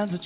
He ain't never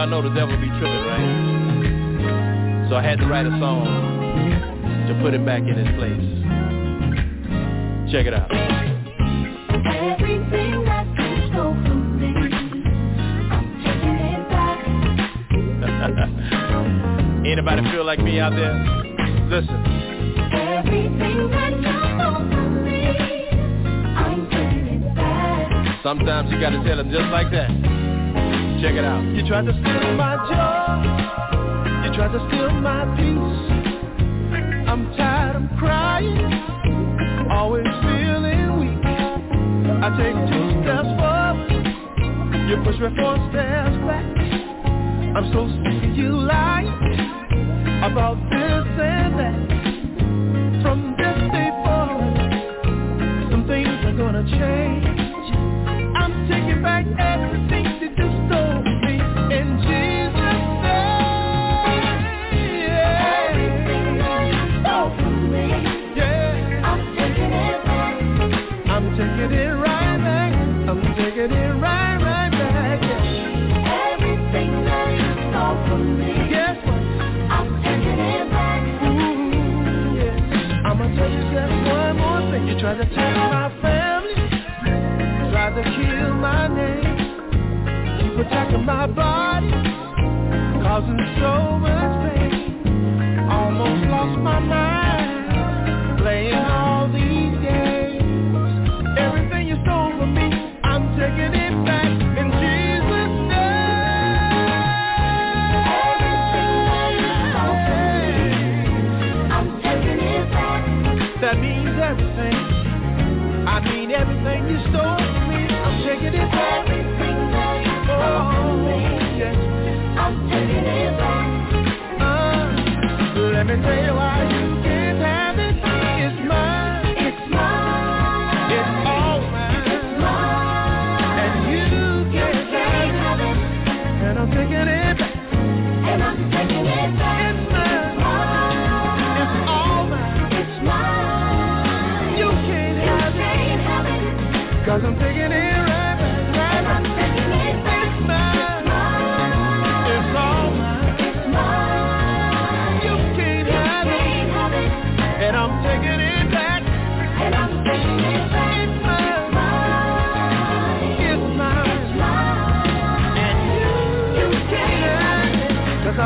y'all know the devil be tripping, right? So I had to write a song to put him back in his place. Check it out. Everything that you stole from me, I'm taking it back. Anybody feel like me out there? Listen. Everything that you stole from me, I'm taking it back. Sometimes you gotta tell them just like that. Check it out. You tried to steal my joy. You tried to steal my peace. I'm tired of crying. Always feeling weak. I take two steps forward. You push me four steps back. I'm so sick of you lying about this and that. From this day forward, some things are gonna change. I'm taking back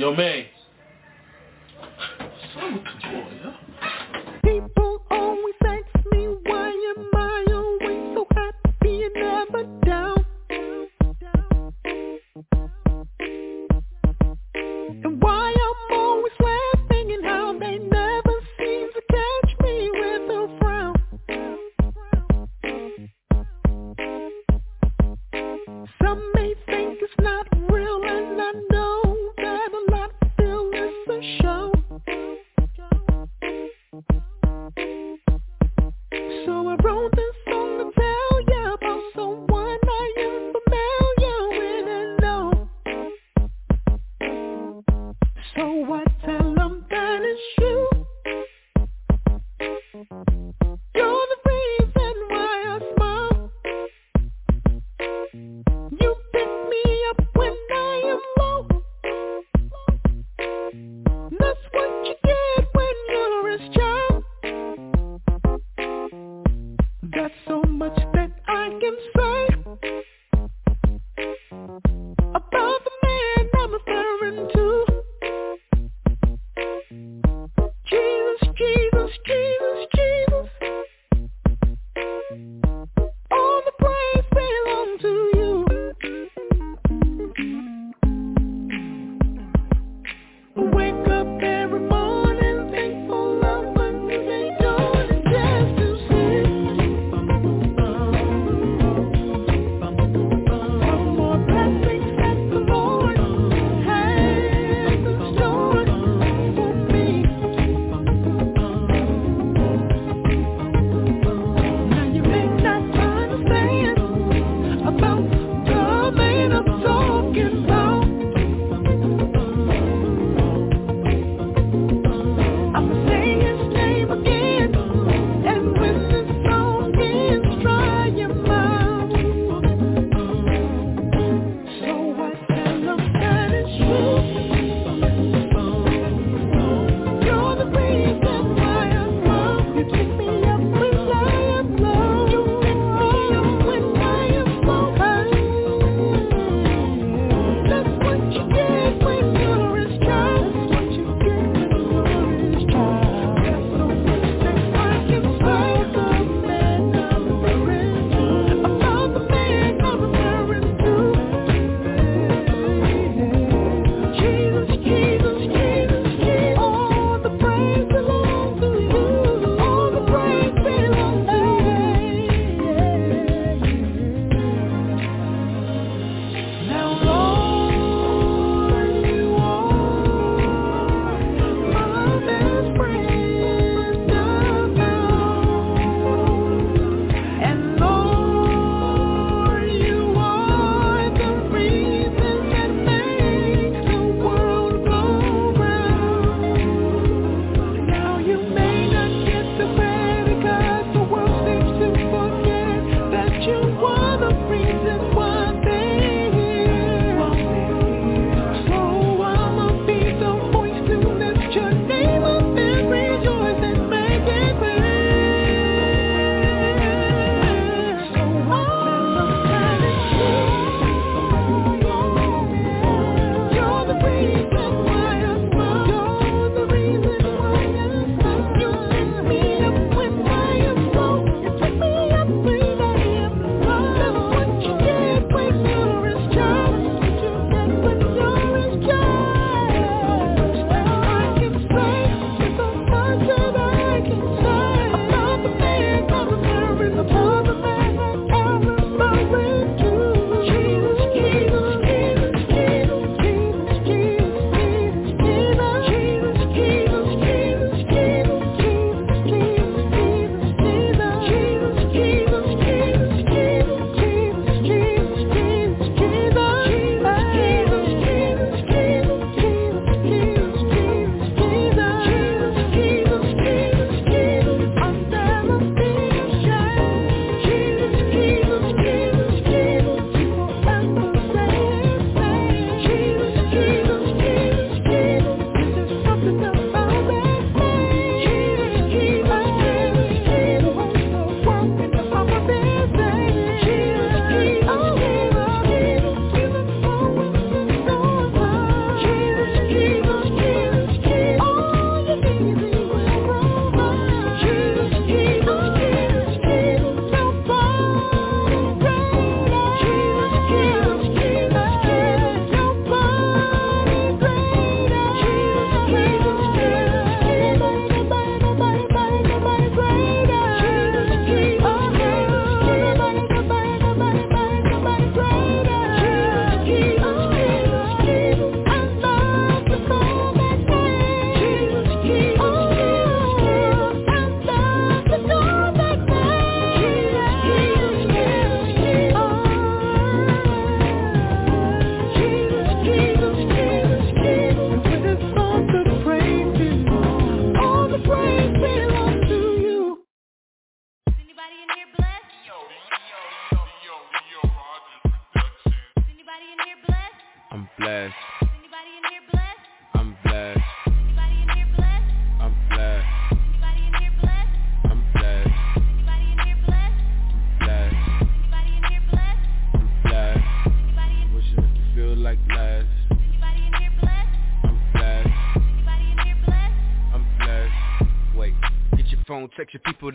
Yo, man.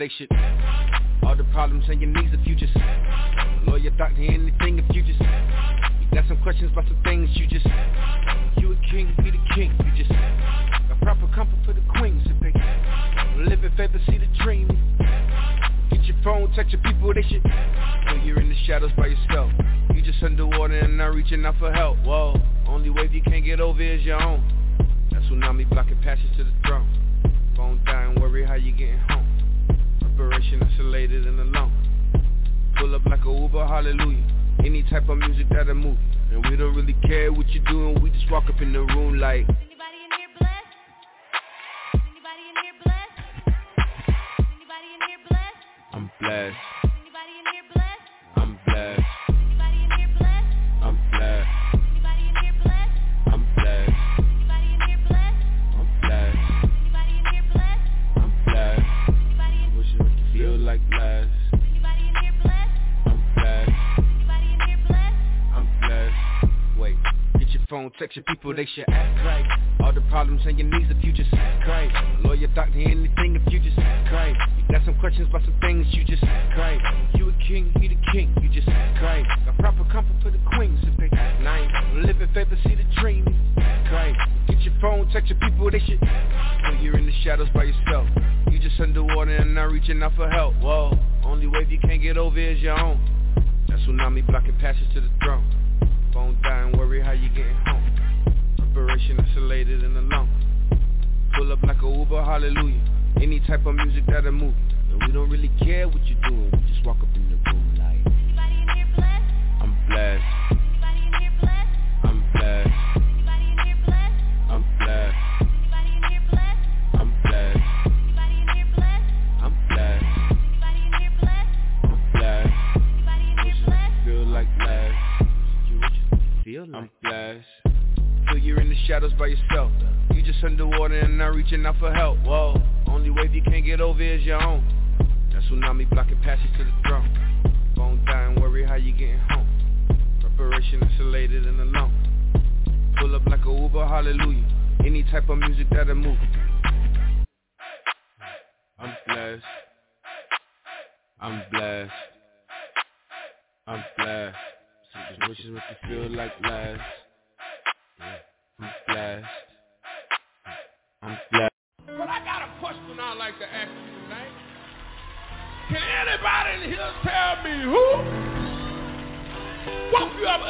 they should. All the problems in your knees people, they should act right. All the problems and your needs, the future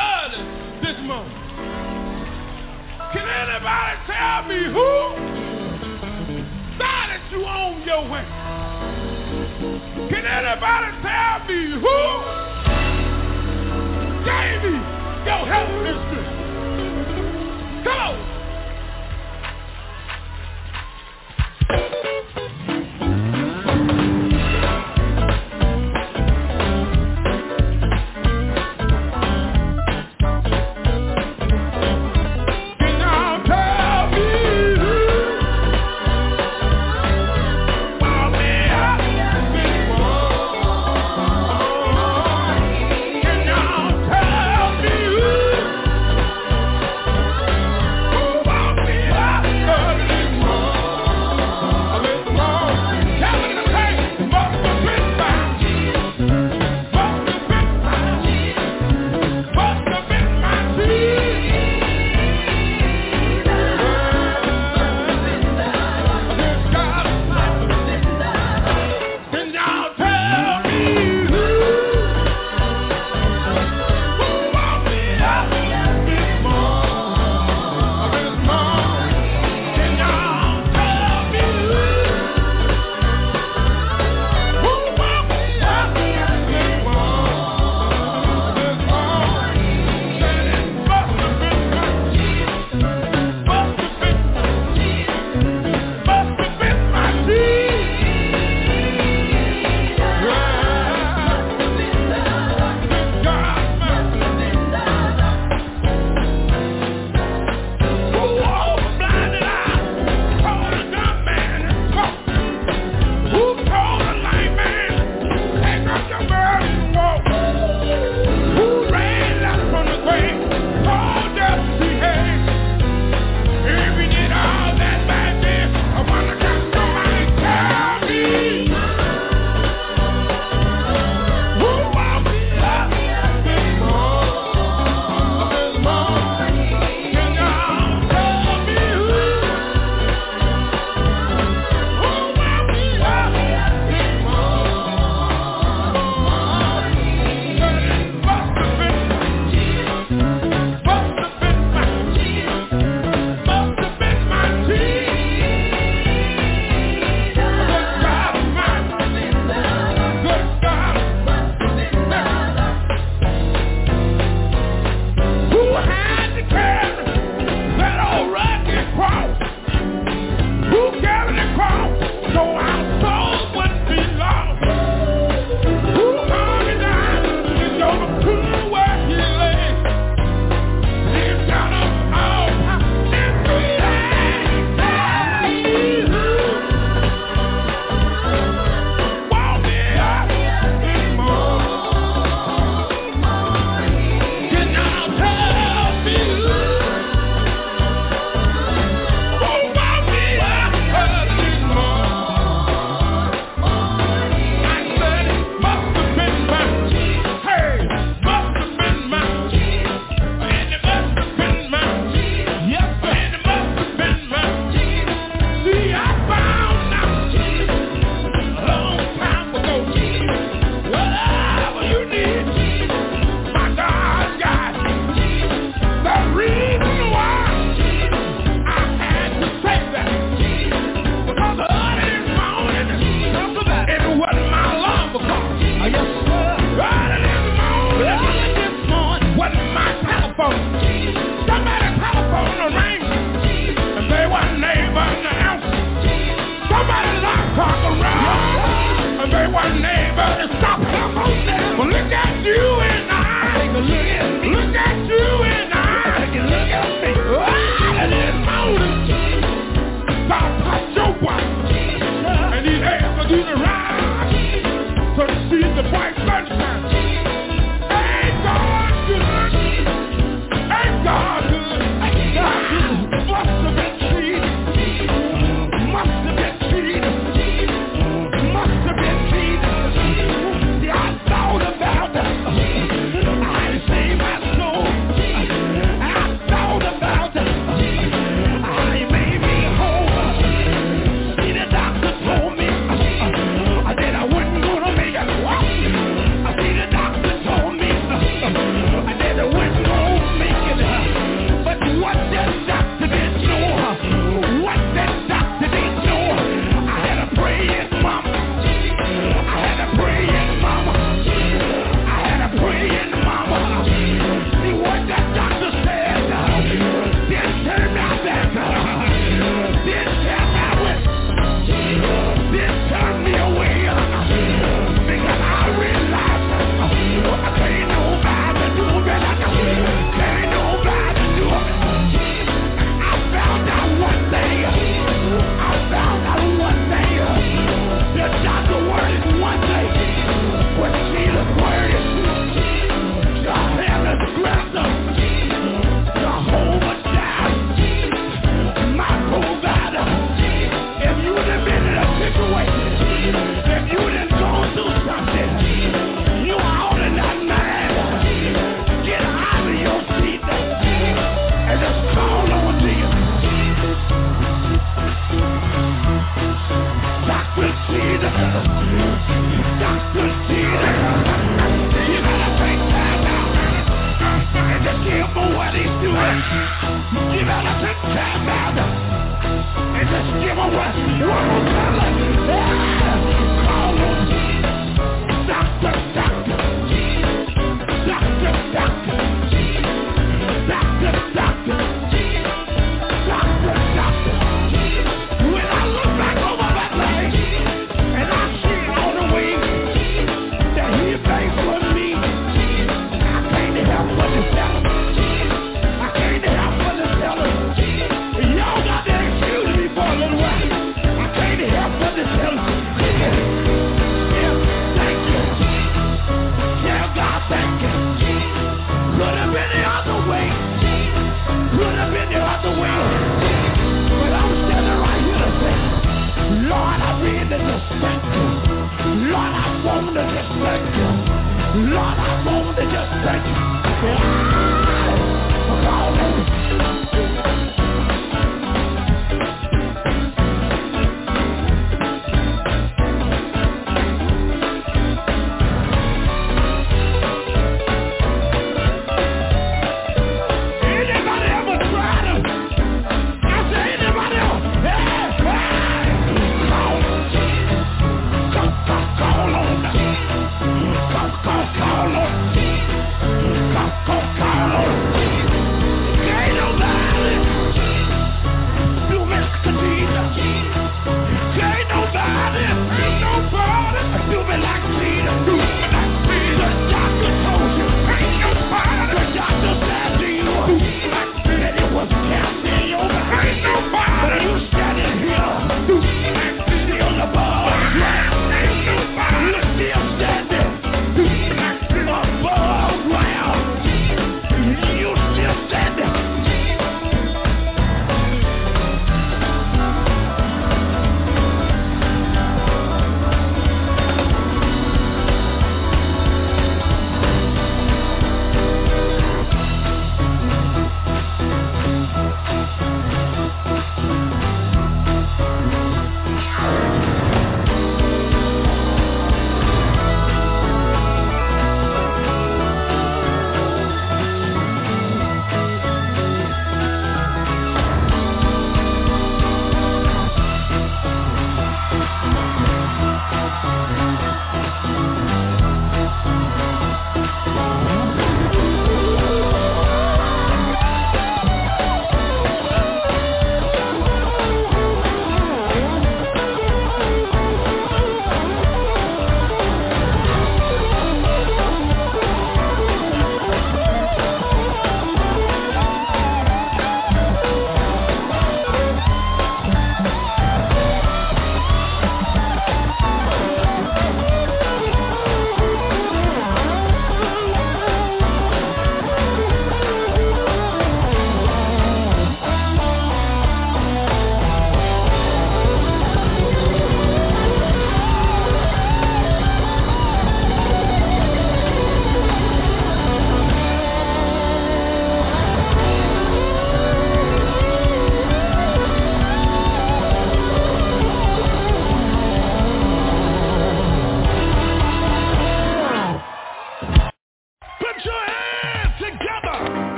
blood this morning. Can anybody tell me who started you on your way? Can anybody tell me who gave me your help this Come on.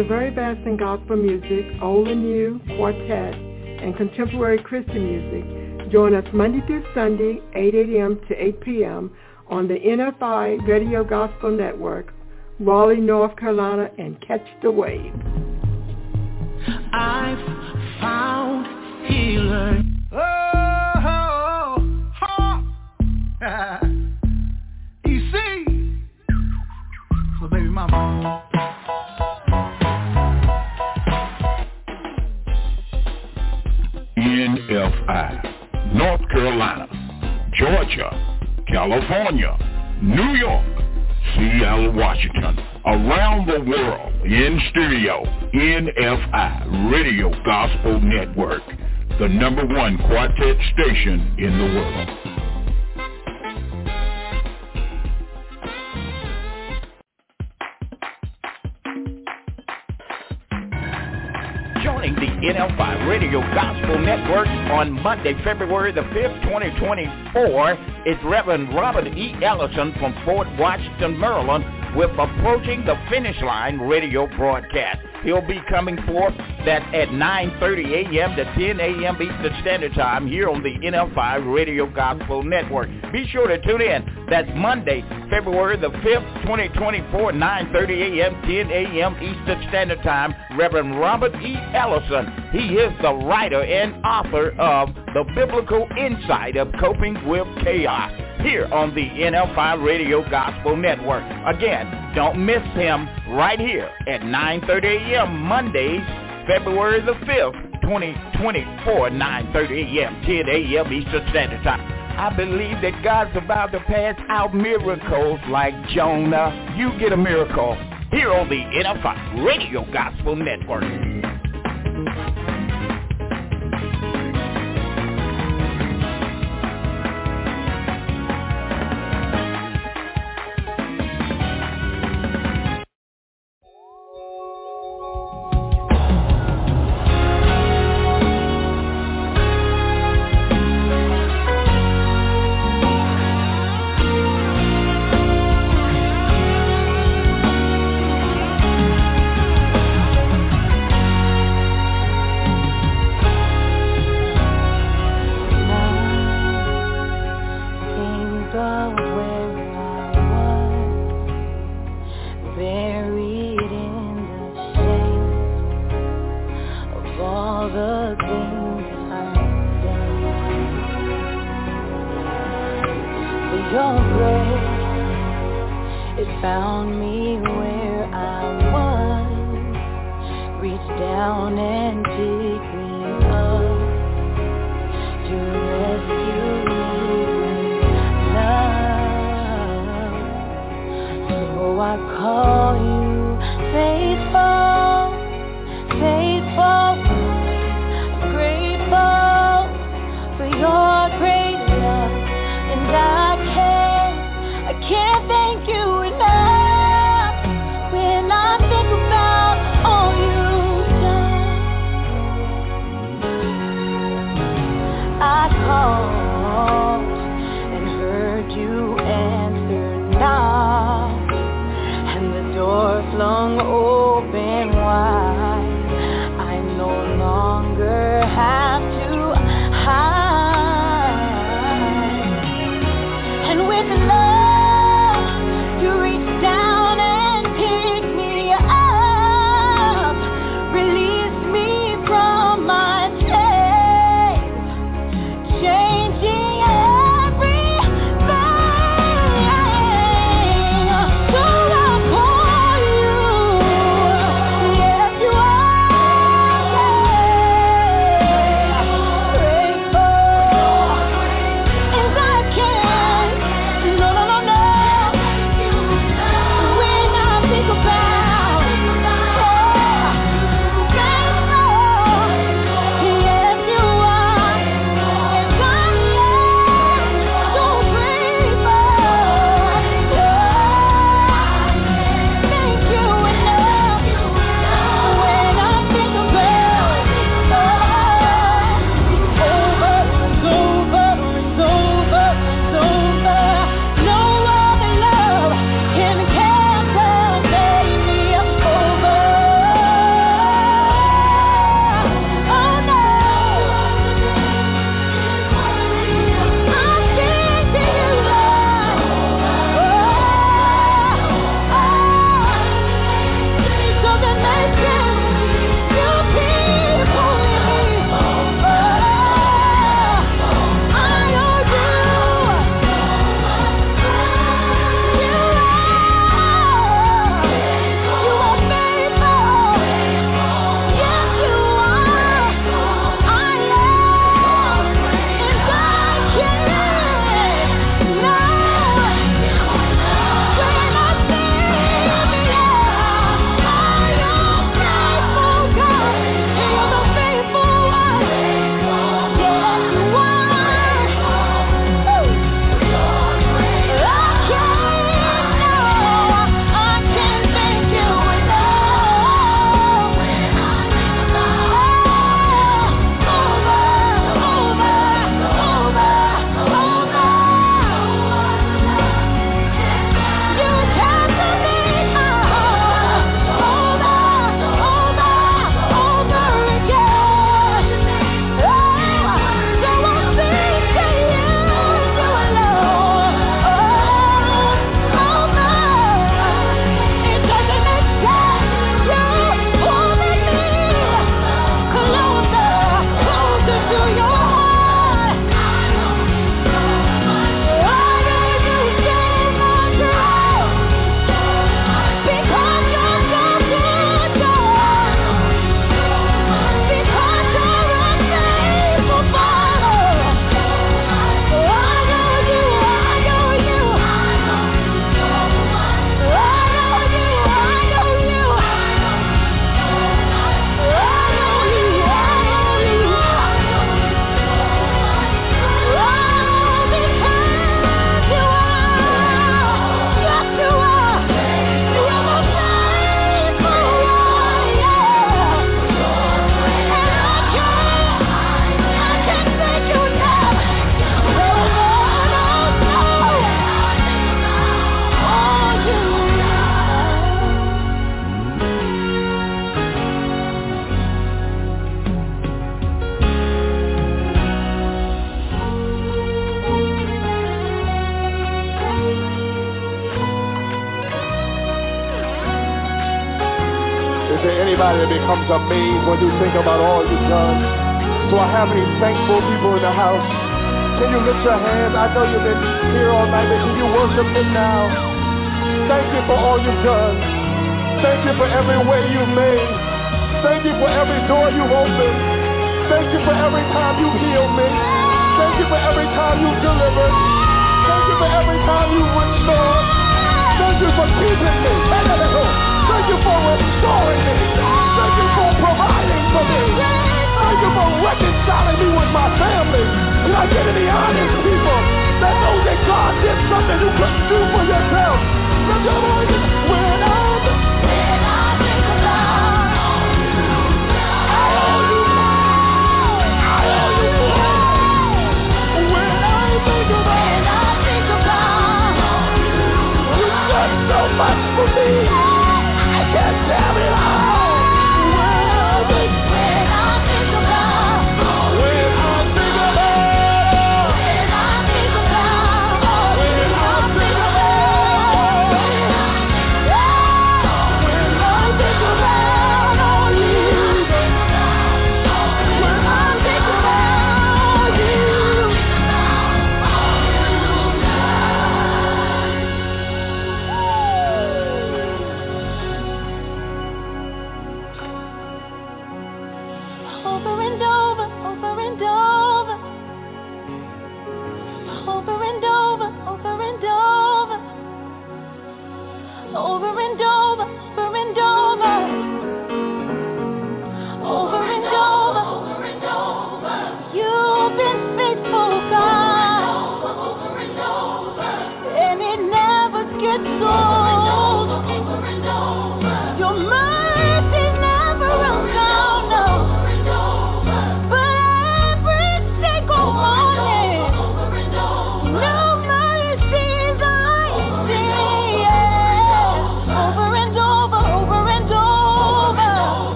the very best in gospel music, old and new, quartet, and contemporary Christian music. Join us Monday through Sunday, 8 a.m. to 8 p.m. on the NFI Radio Gospel Network, Raleigh, North Carolina, and catch the wave. I've found healer. number one quartet station in the world. Joining the NFI Radio Gospel Network on Monday, February the 5th, 2024. is Reverend Robert E. Ellison from Fort Washington, Maryland, with Approaching the Finish Line radio broadcast. He'll be coming forth that at 9.30 a.m. to 10 a.m. Eastern Standard Time here on the NFI Radio Gospel Network. Be sure to tune in. That's Monday, February the 5th, 2024, 9.30 a.m., 10 a.m. Eastern Standard Time. Reverend Robert E. Ellison. He is the writer and author of The Biblical Insight of Coping with Chaos here on the NFI Radio Gospel Network. Again, don't miss him right here at 9.30 a.m. Mondays, February the 5th, 2024, 9.30 a.m., 10 a.m. Eastern Standard Time. I believe that God's about to pass out miracles like Jonah. You get a miracle here on the NFI Radio Gospel Network.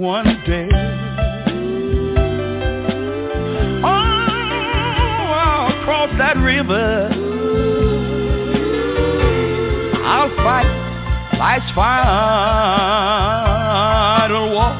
one day. Oh, I'll cross that river. I'll fight life's final war.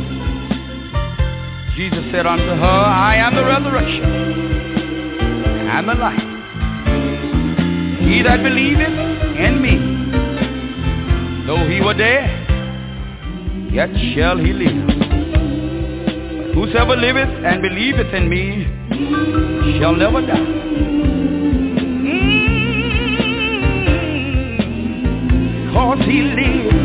Jesus said unto her, I am the resurrection and the life. He that believeth in me, though he were dead, yet shall he live. But whosoever liveth and believeth in me shall never die. Mm. Cause he lives.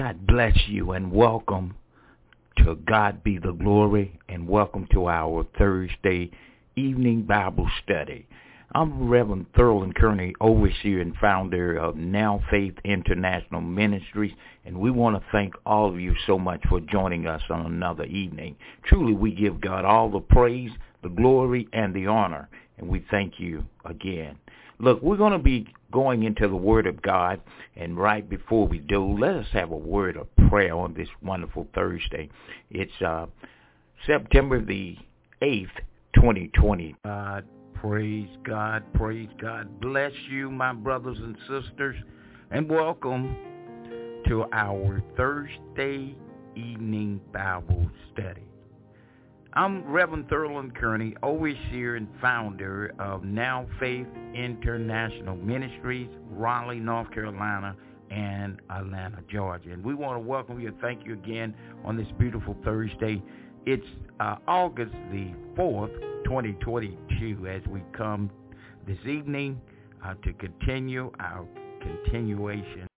God bless you and welcome to God be the glory and welcome to our Thursday evening Bible study. I'm Reverend Thurland Kearney, overseer and founder of Now Faith International Ministries, and we want to thank all of you so much for joining us on another evening. Truly, we give God all the praise, the glory, and the honor, and we thank you again. Look, we're going to be going into the Word of God, and right before we do, let us have a word of prayer on this wonderful Thursday. It's uh, September the 8th, 2020. God, praise God, praise God. Bless you, my brothers and sisters, and welcome to our Thursday evening Bible study. I'm Reverend Thurland Kearney, overseer and founder of Now Faith International Ministries, Raleigh, North Carolina, and Atlanta, Georgia. And we want to welcome you and thank you again on this beautiful Thursday. It's uh, August the 4th, 2022, as we come this evening uh, to continue our continuation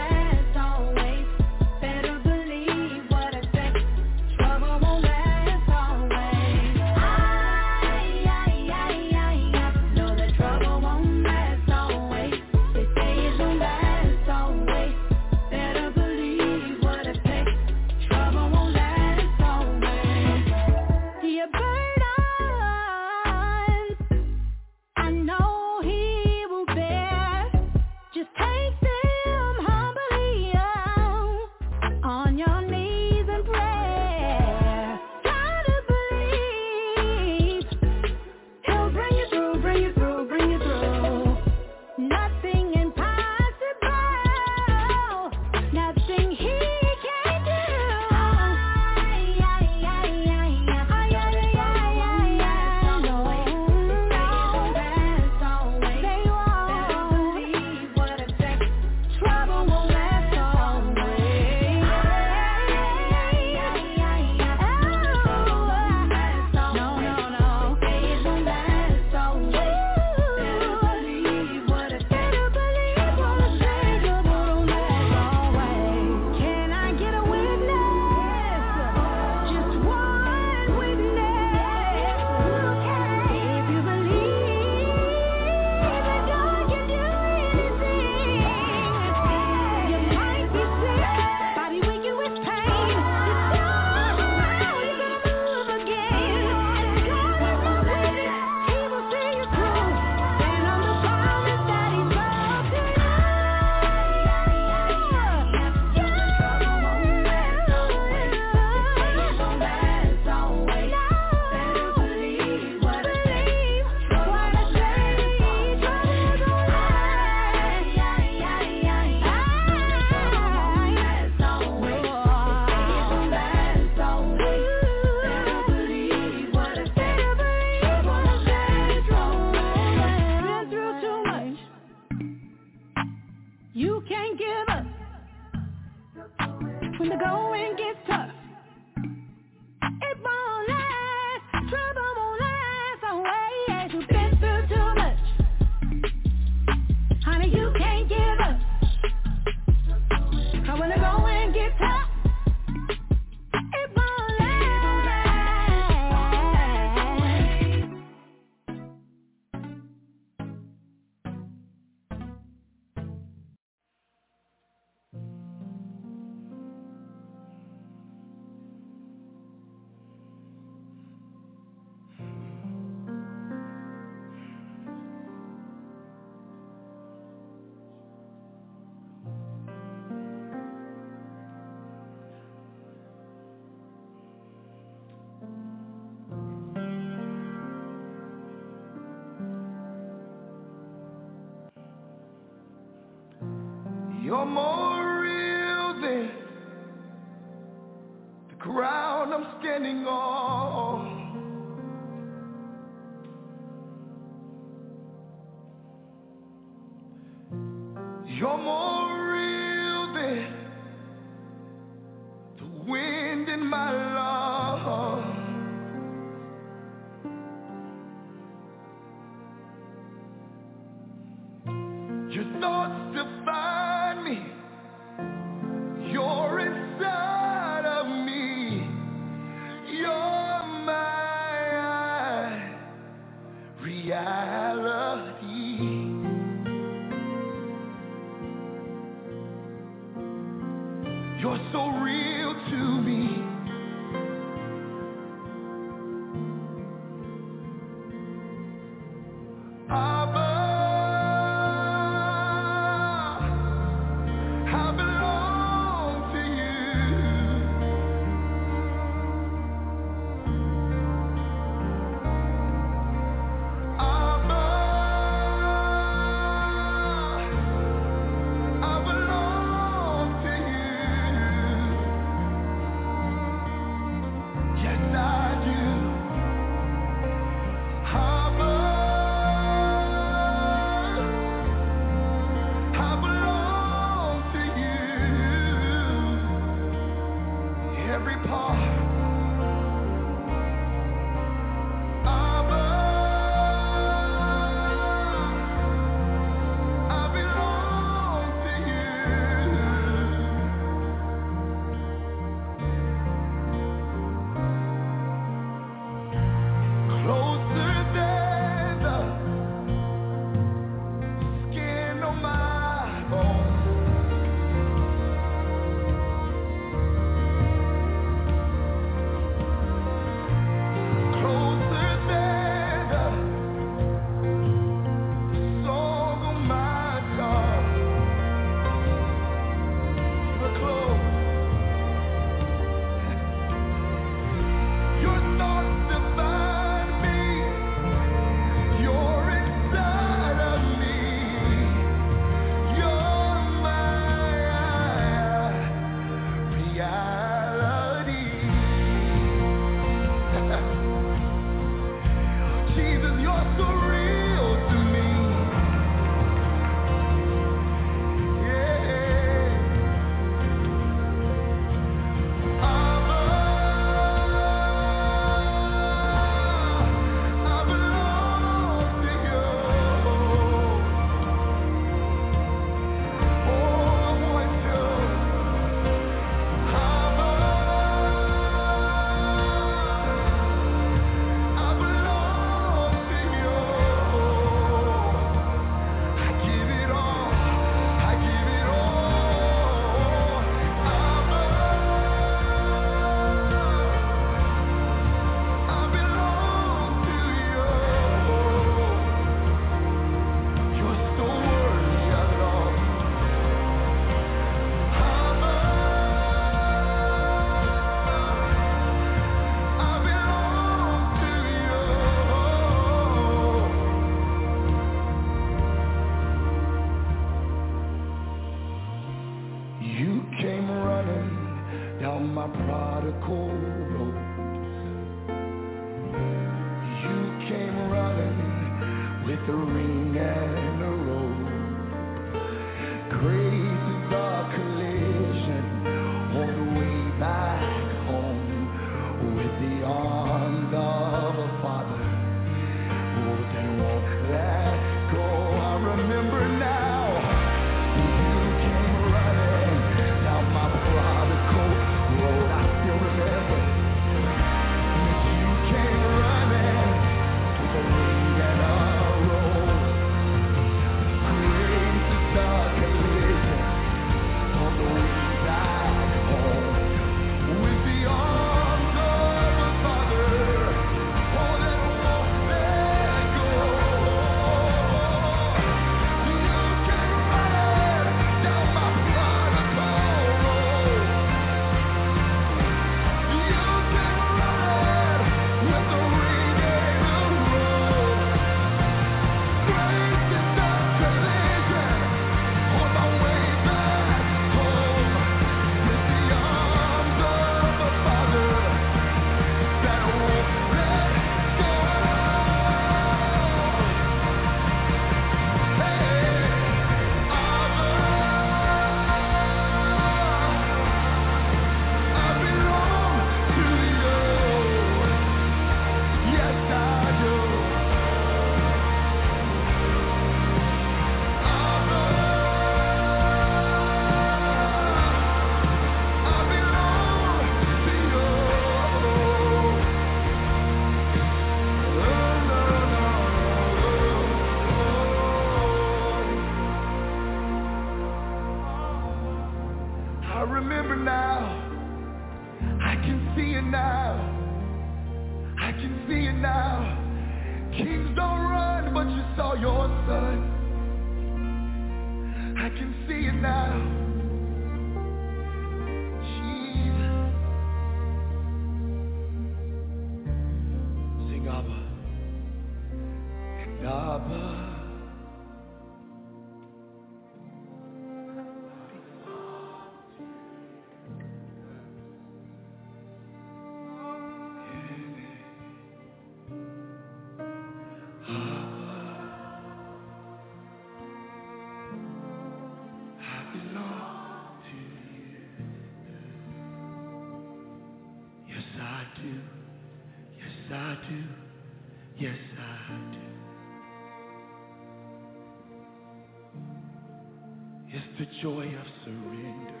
the joy of surrender.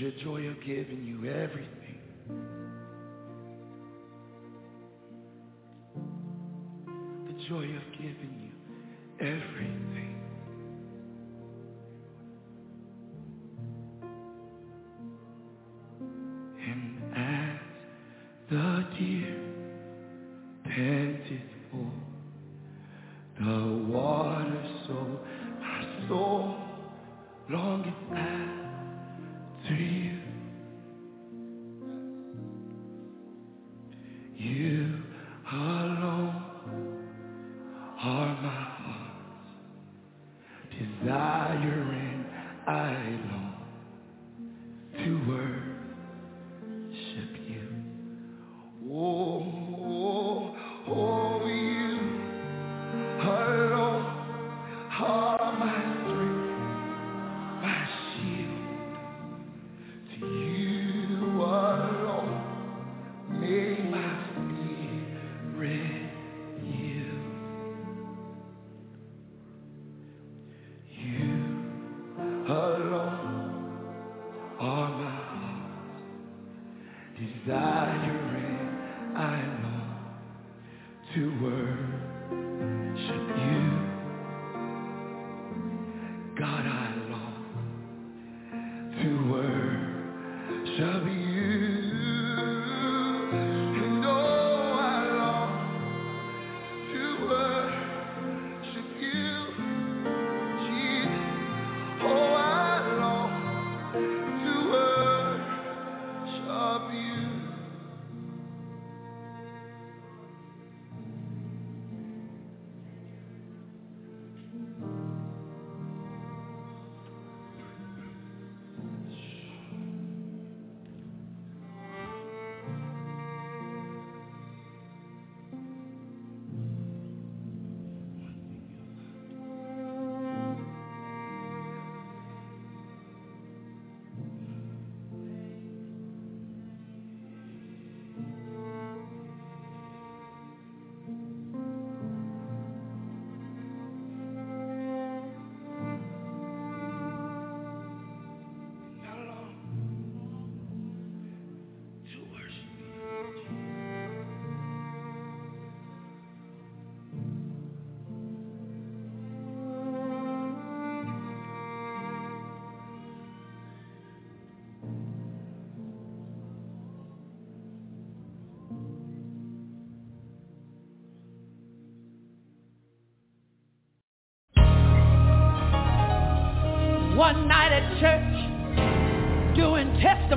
The joy of giving you everything. The joy of giving you everything. And as the deer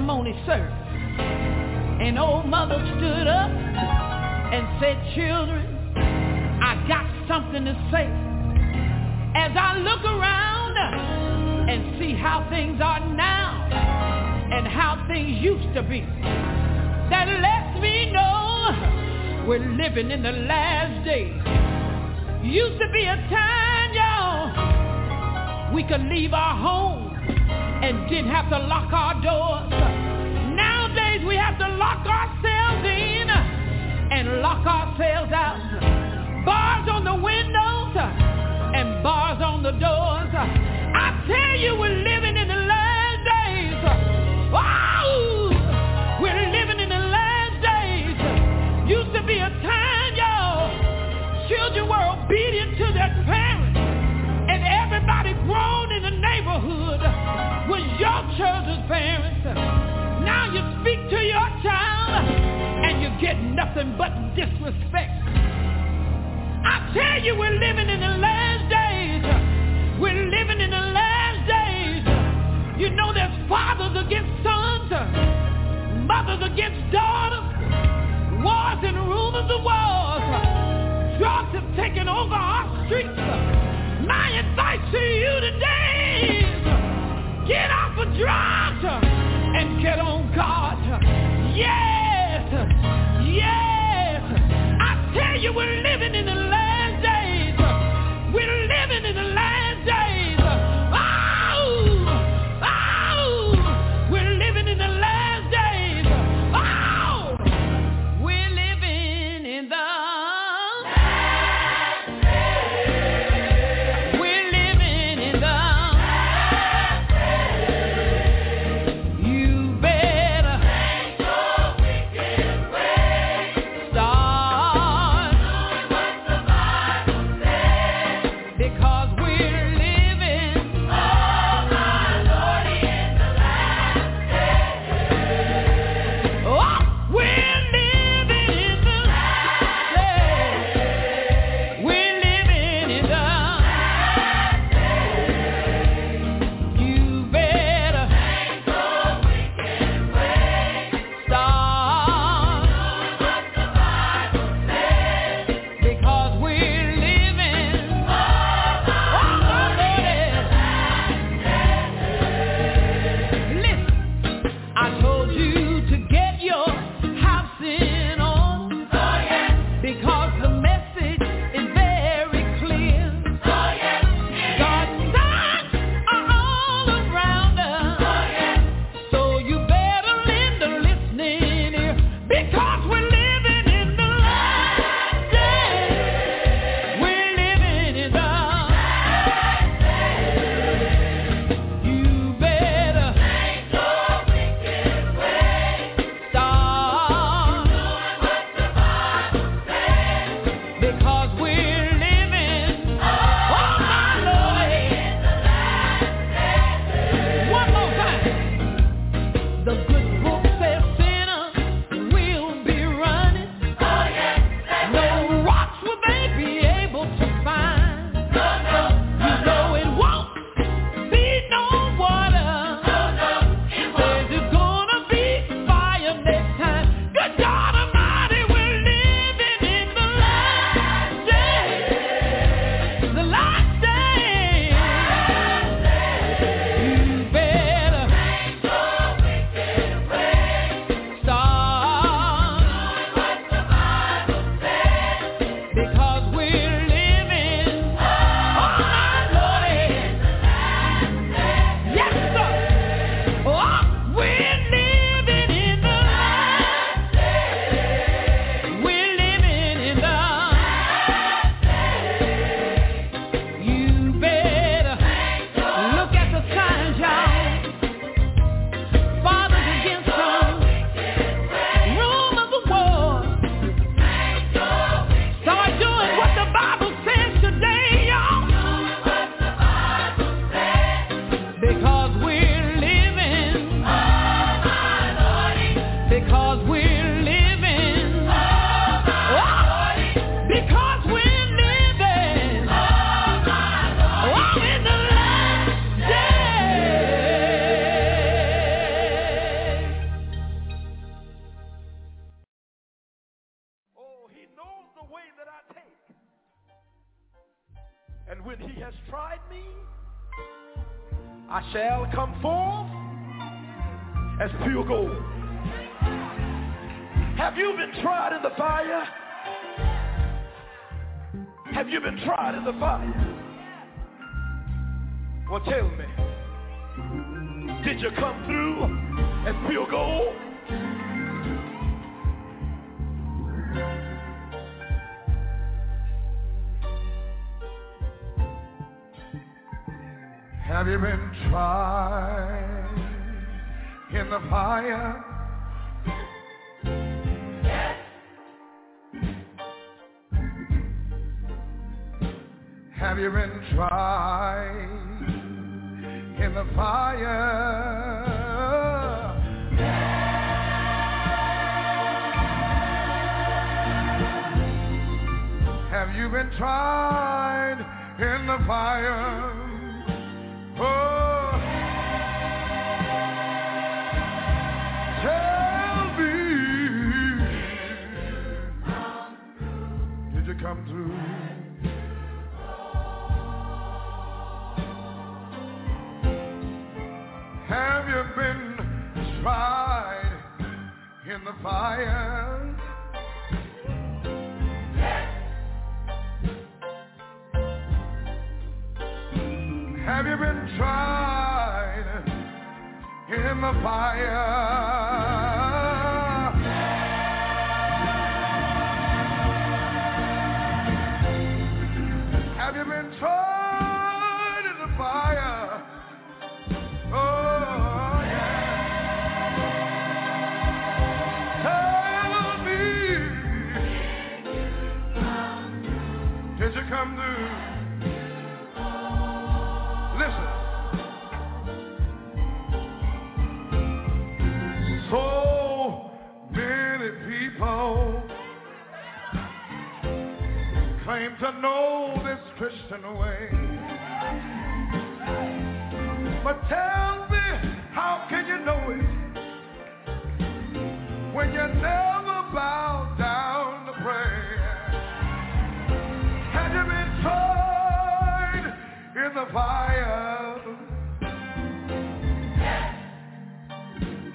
testimony service, an old mother stood up and said, children, I got something to say. As I look around and see how things are now and how things used to be, that lets me know we're living in the last days. Used to be a time, y'all, we could leave our home and didn't have to lock our doors. Lock ourselves in and lock ourselves out. Bars on the windows and bars on the doors. I tell you we're nothing but disrespect. I tell you we're living Tell me, did you come through and feel gold? Have you been tried in the fire? Yes. Have you been tried? in the fire. Have you been tried in the fire? Oh, tell me, did you come through? In the fire? Have you been tried in the fire? Claim to know this Christian way. But tell me, how can you know it when you never bow down to pray? Have you been tried in the fire?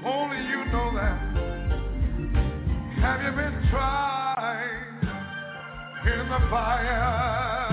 Only you know that. Have you been tried in the fire?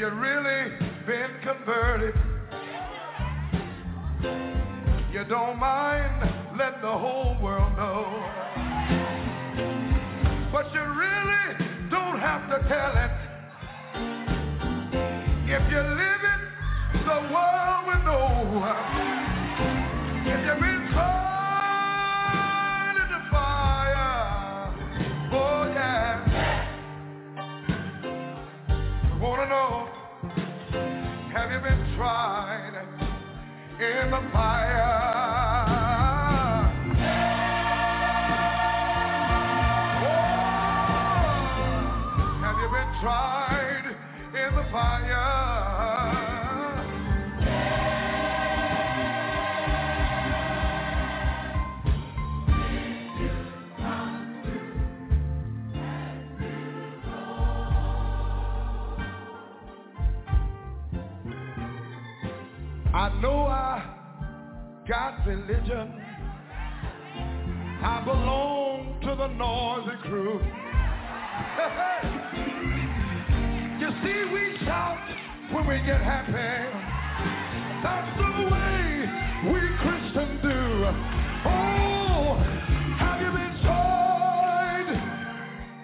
You really been converted, you don't mind letting the whole world know. But you really don't have to tell it. If you live it, the world will know. If you've been tried in the fire, oh yeah. Wanna know, have tried in the fire? Know I got religion. I belong to the noisy crew. you see, we shout when we get happy. That's the way we Christians do. Oh, have you been tried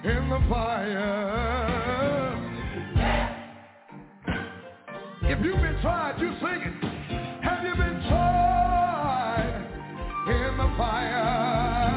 in the fire? If you've been tried, you sing it. Have you been tried in the fire?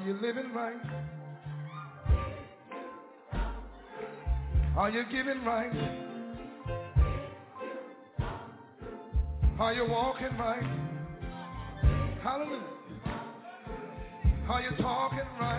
Are you living right? Are you giving right? Are you walking right? Hallelujah. Are you talking right?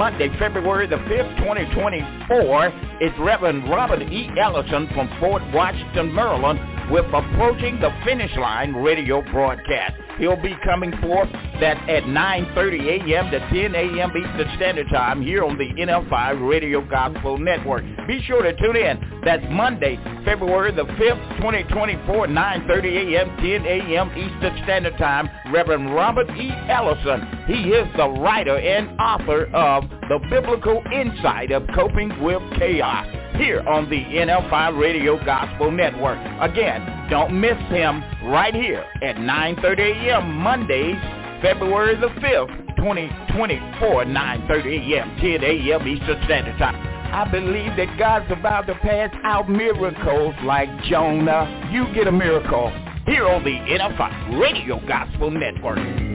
Monday, February the 5th, 2024 is Reverend Robert E. Ellison from Fort Washington, Maryland with Approaching the Finish Line radio broadcast. He'll be coming forth that at 9.30 a.m. to 10 a.m. Eastern Standard Time here on the NFI Radio Gospel Network. Be sure to tune in. That's Monday, February the 5th, 2024, 9.30 a.m., 10 a.m. Eastern Standard Time. Reverend Robert E. Ellison. He is the writer and author of The Biblical Insight of Coping with Chaos here on the NFI Radio Gospel Network. Again, don't miss him right here at 9.30 a.m. Mondays, February the 5th, 2024, 9.30 a.m., 10 a.m. Eastern Standard Time. I believe that God's about to pass out miracles like Jonah. You get a miracle here on the NFI Radio Gospel Network.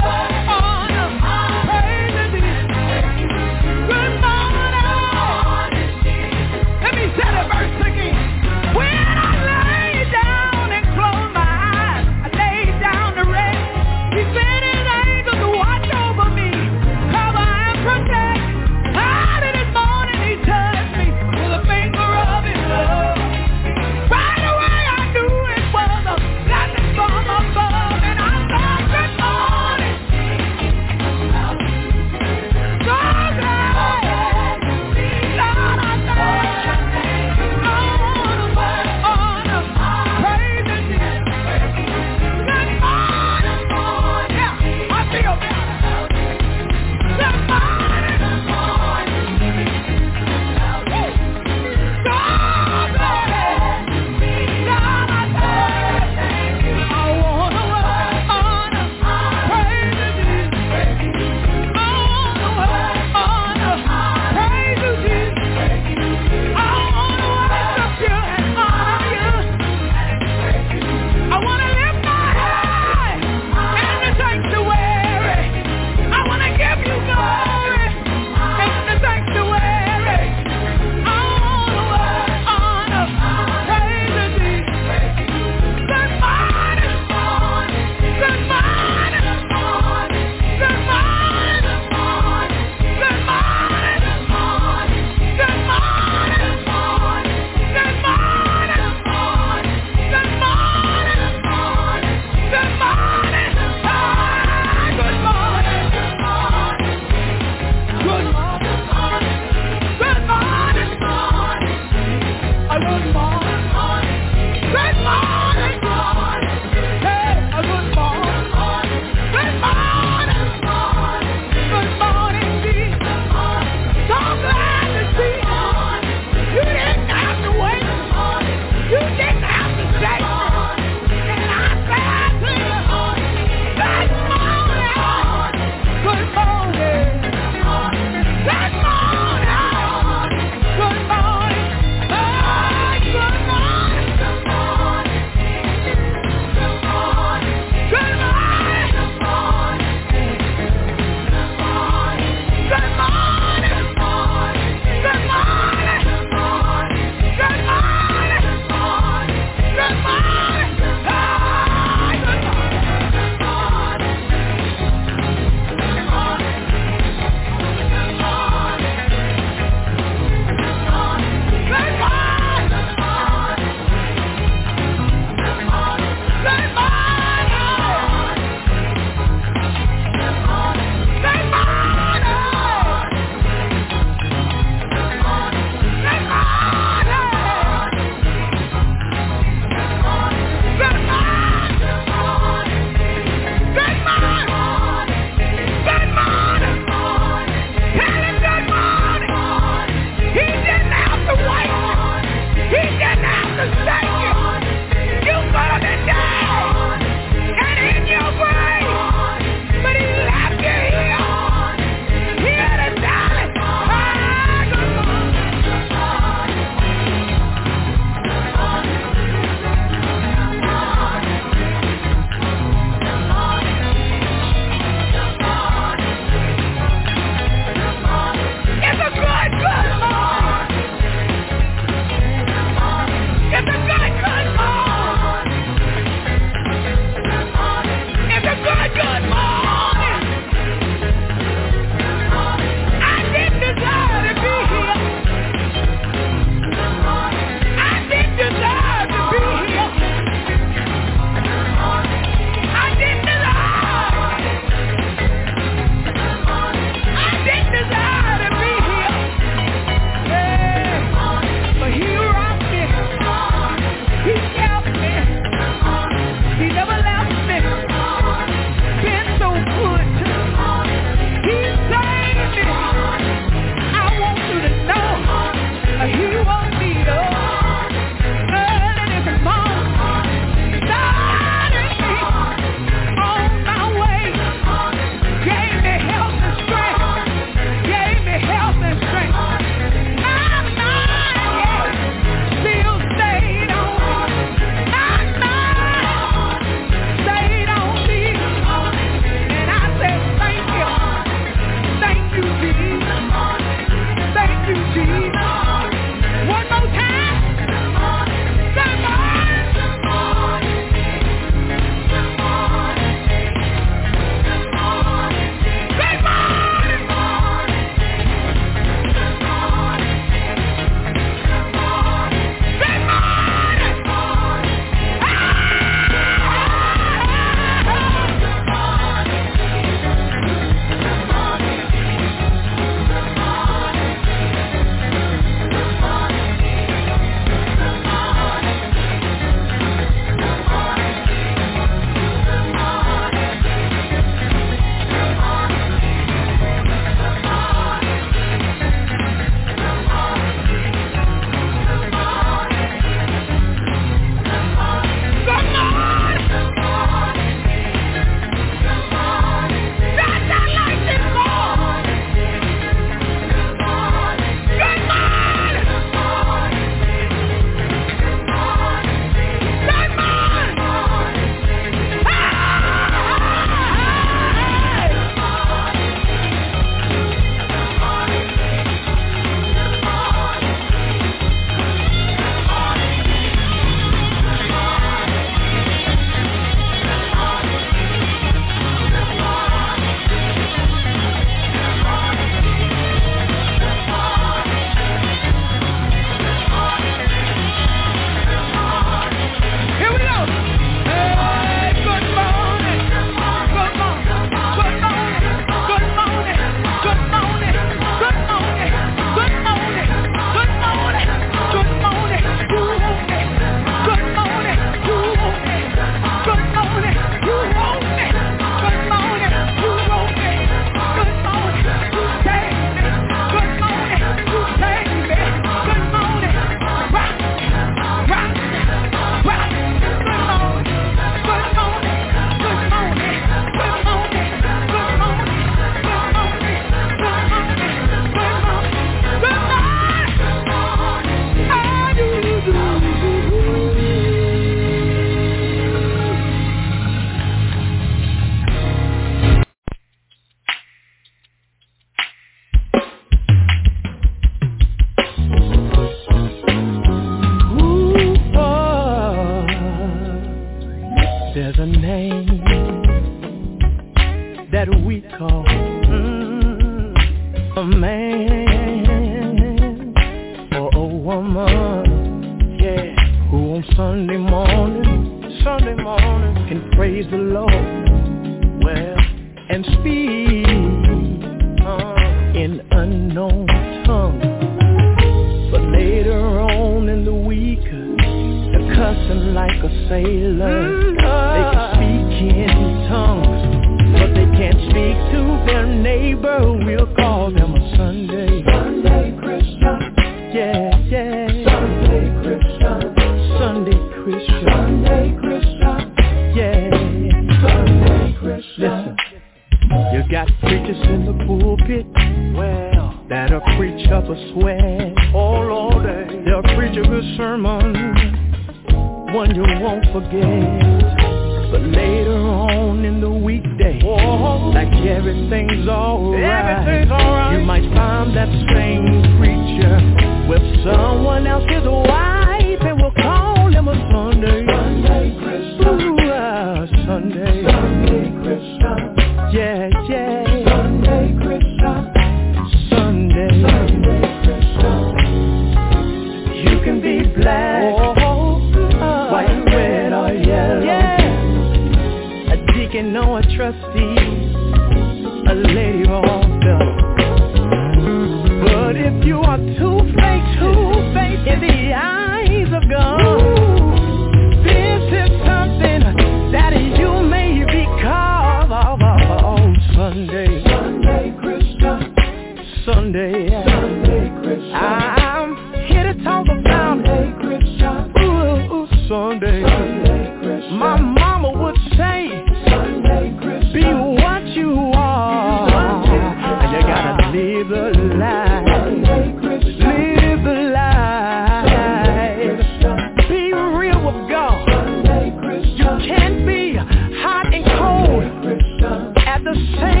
The same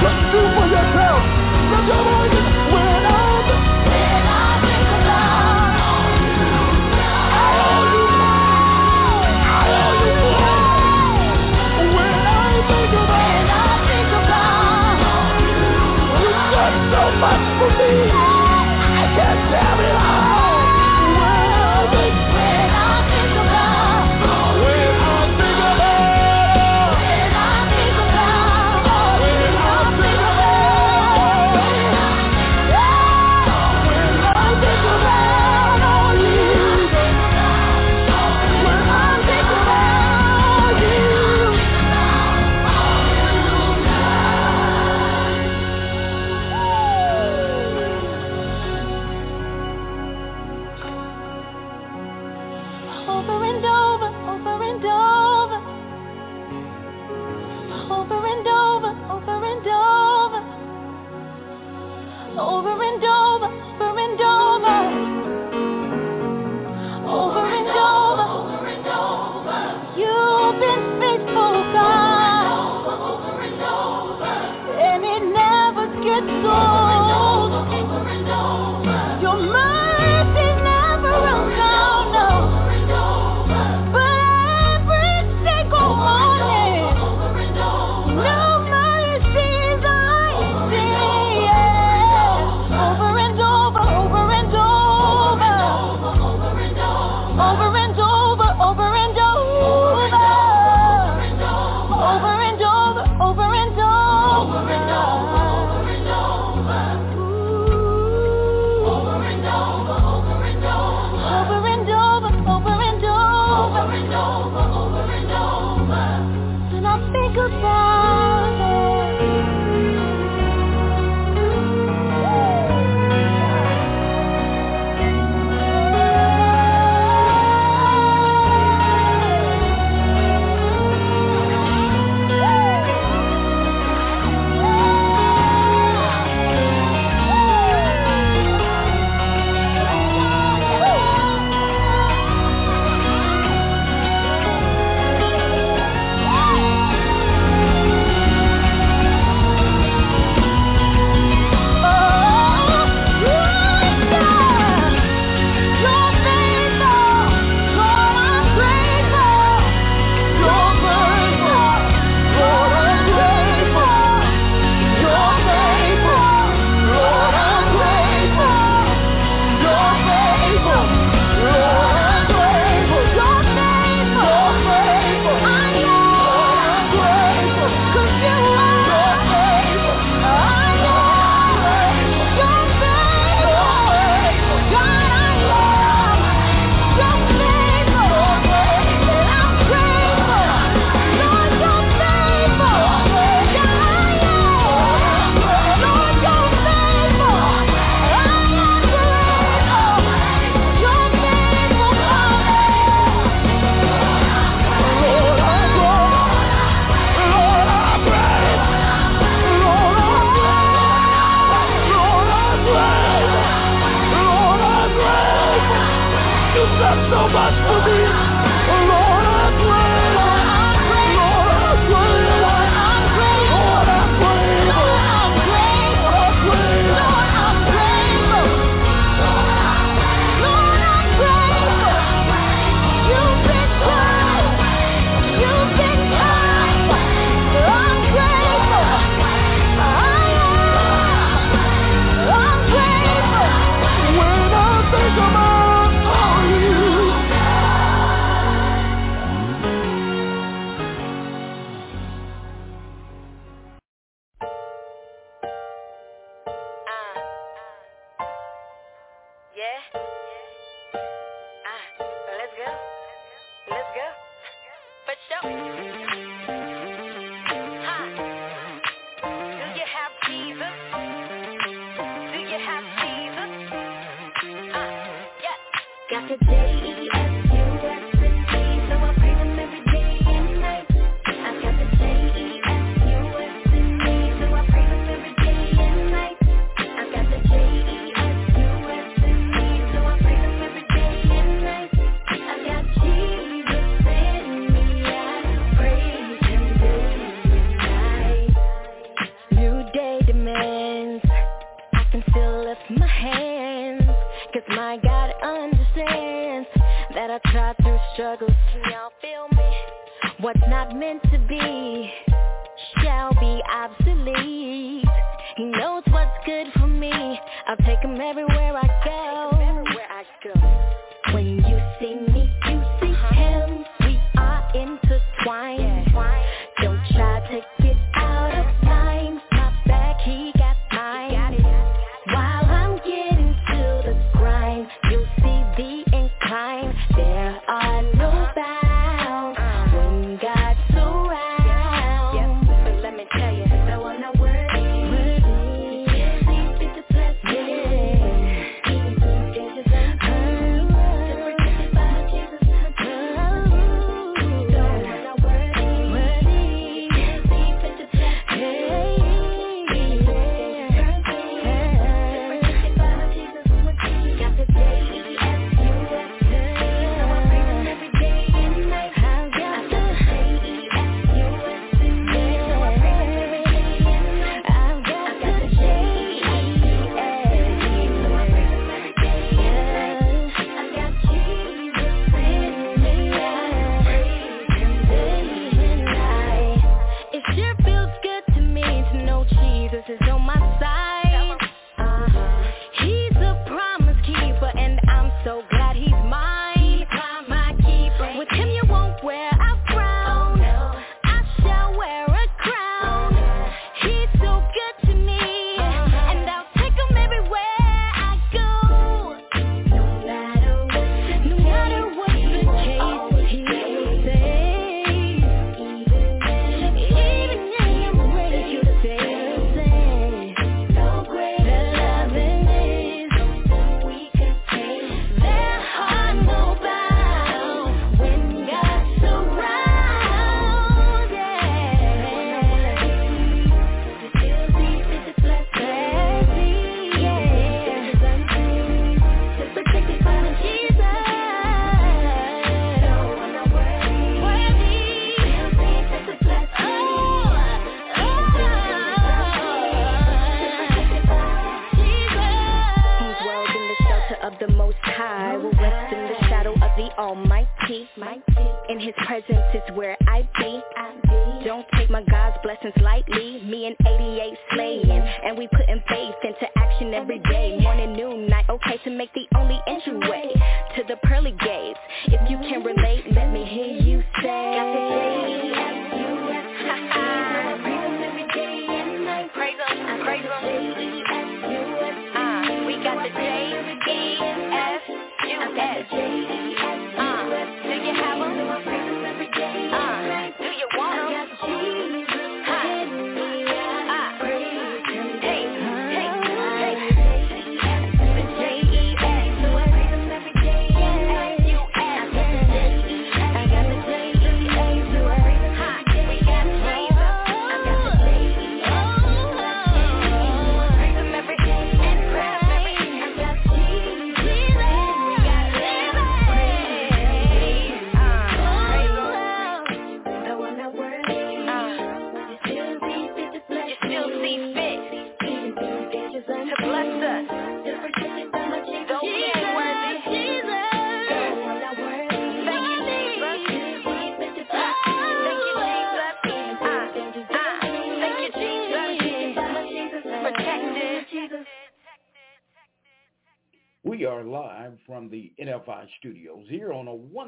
something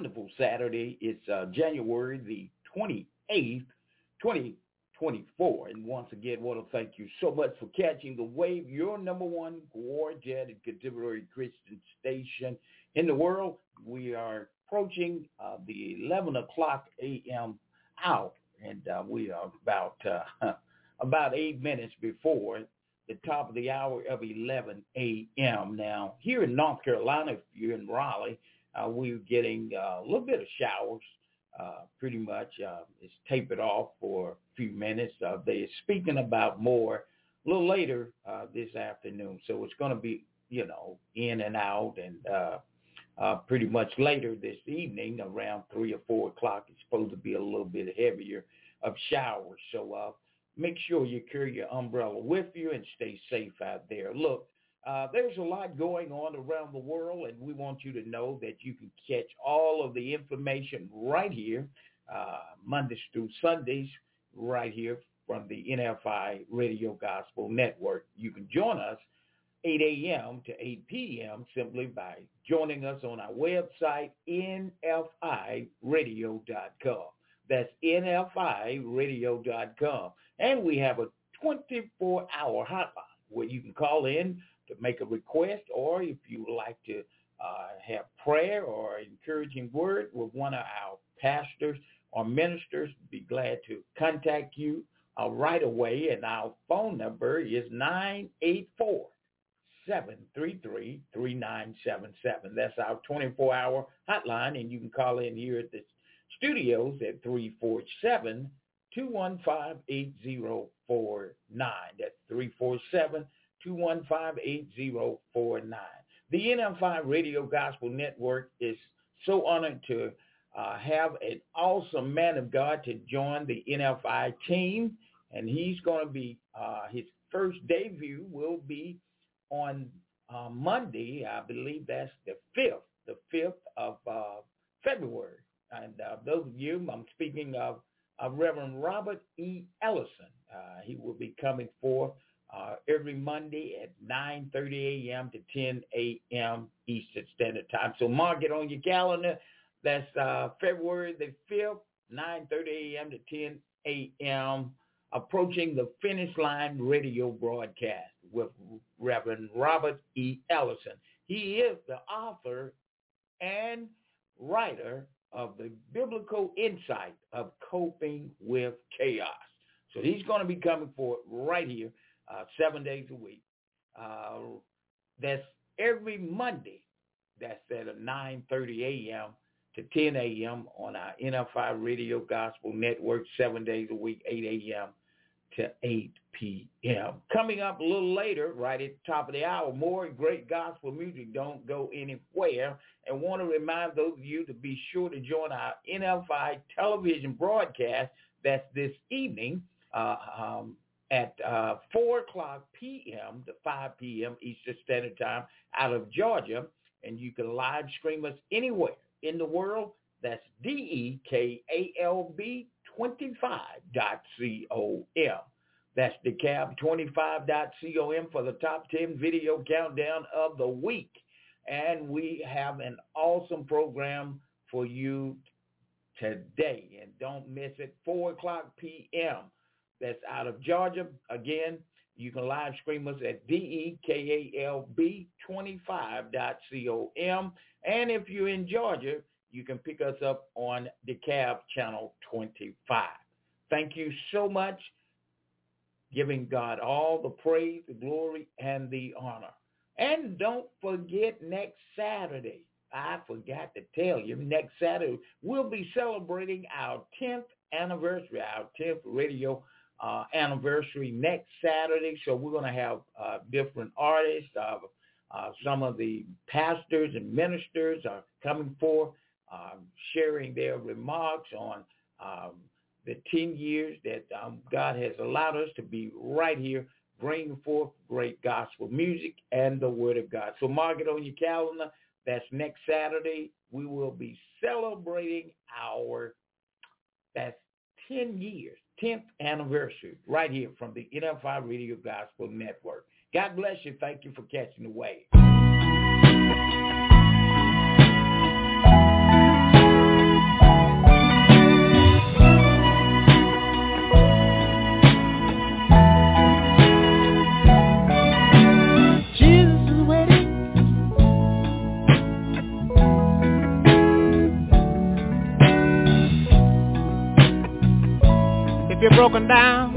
wonderful Saturday. It's uh, January the 28th, 2024. And once again, want to thank you so much for catching the wave, your number one gorgeous and contemporary Christian station in the world. We are approaching uh, the 11 o'clock a.m. hour, and uh, we are about uh, about eight minutes before the top of the hour of 11 a.m. Now, here in North Carolina, if you're in Raleigh, uh, we're getting uh, a little bit of showers. Uh, pretty much, uh, it's tapered off for a few minutes. Uh, they're speaking about more a little later uh, this afternoon, so it's going to be, you know, in and out, and uh, uh, pretty much later this evening, around three or four o'clock, it's supposed to be a little bit heavier of showers. So uh, make sure you carry your umbrella with you and stay safe out there. Look, uh, there's a lot going on around the world, and we want you to know that you can catch all of the information right here, uh, Mondays through Sundays, right here from the NFI Radio Gospel Network. You can join us 8 a.m. to 8 p.m. simply by joining us on our website, nfiradio.com. That's nfiradio.com. And we have a 24-hour hotline where you can call in to make a request or if you would like to uh, have prayer or encouraging word with one of our pastors or ministers, be glad to contact you uh, right away. And our phone number is 984 733 3977. That's our 24-hour hotline, and you can call in here at the studios at 347 215-8049. That's 347 215-8049. The NFI Radio Gospel Network is so honored to uh, have an awesome man of God to join the NFI team, and he's going to be, uh, his first debut will be on uh, Monday, I believe that's the 5th, the 5th of uh, February. And uh, those of you, I'm speaking of Reverend Robert E. Ellison. Uh, he will be coming forth uh, every Monday at 9.30 a.m. to 10 a.m. Eastern Standard Time. So mark it on your calendar. That's uh, February the 5th, 9.30 a.m. to 10 a.m. Approaching the Finish Line radio broadcast with Reverend Robert E. Ellison. He is the author and writer of the biblical insight of coping with chaos. So he's going to be coming forward right here, uh, seven days a week. Uh, that's every Monday. That's at 9.30 a.m. to 10 a.m. on our NFI Radio Gospel Network, seven days a week, 8 a.m. to 8 p.m. Coming up a little later, right at the top of the hour, more great gospel music. Don't go anywhere. And want to remind those of you to be sure to join our NFI television broadcast. That's this evening uh, um, at uh, 4 o'clock p.m. to 5 p.m. Eastern Standard Time out of Georgia. And you can live stream us anywhere in the world. That's D-E-K-A-L-B 25.com. That's dekalb25.com for the top 10 video countdown of the week. And we have an awesome program for you today. And don't miss it, 4 o'clock p.m. That's out of Georgia. Again, you can live stream us at D-E-K-A-L-B25.com. And if you're in Georgia, you can pick us up on the DeKalb Channel 25. Thank you so much giving God all the praise, the glory, and the honor. And don't forget next Saturday, I forgot to tell you, next Saturday, we'll be celebrating our 10th anniversary, our 10th radio uh, anniversary next Saturday. So we're going to have uh, different artists. Uh, uh, some of the pastors and ministers are coming forth, um, sharing their remarks on um, the 10 years that um, God has allowed us to be right here bringing forth great gospel music and the word of God. So mark it on your calendar. That's next Saturday. We will be celebrating our, that's 10 years, 10th anniversary right here from the NFI Radio Gospel Network. God bless you. Thank you for catching the wave. Broken down.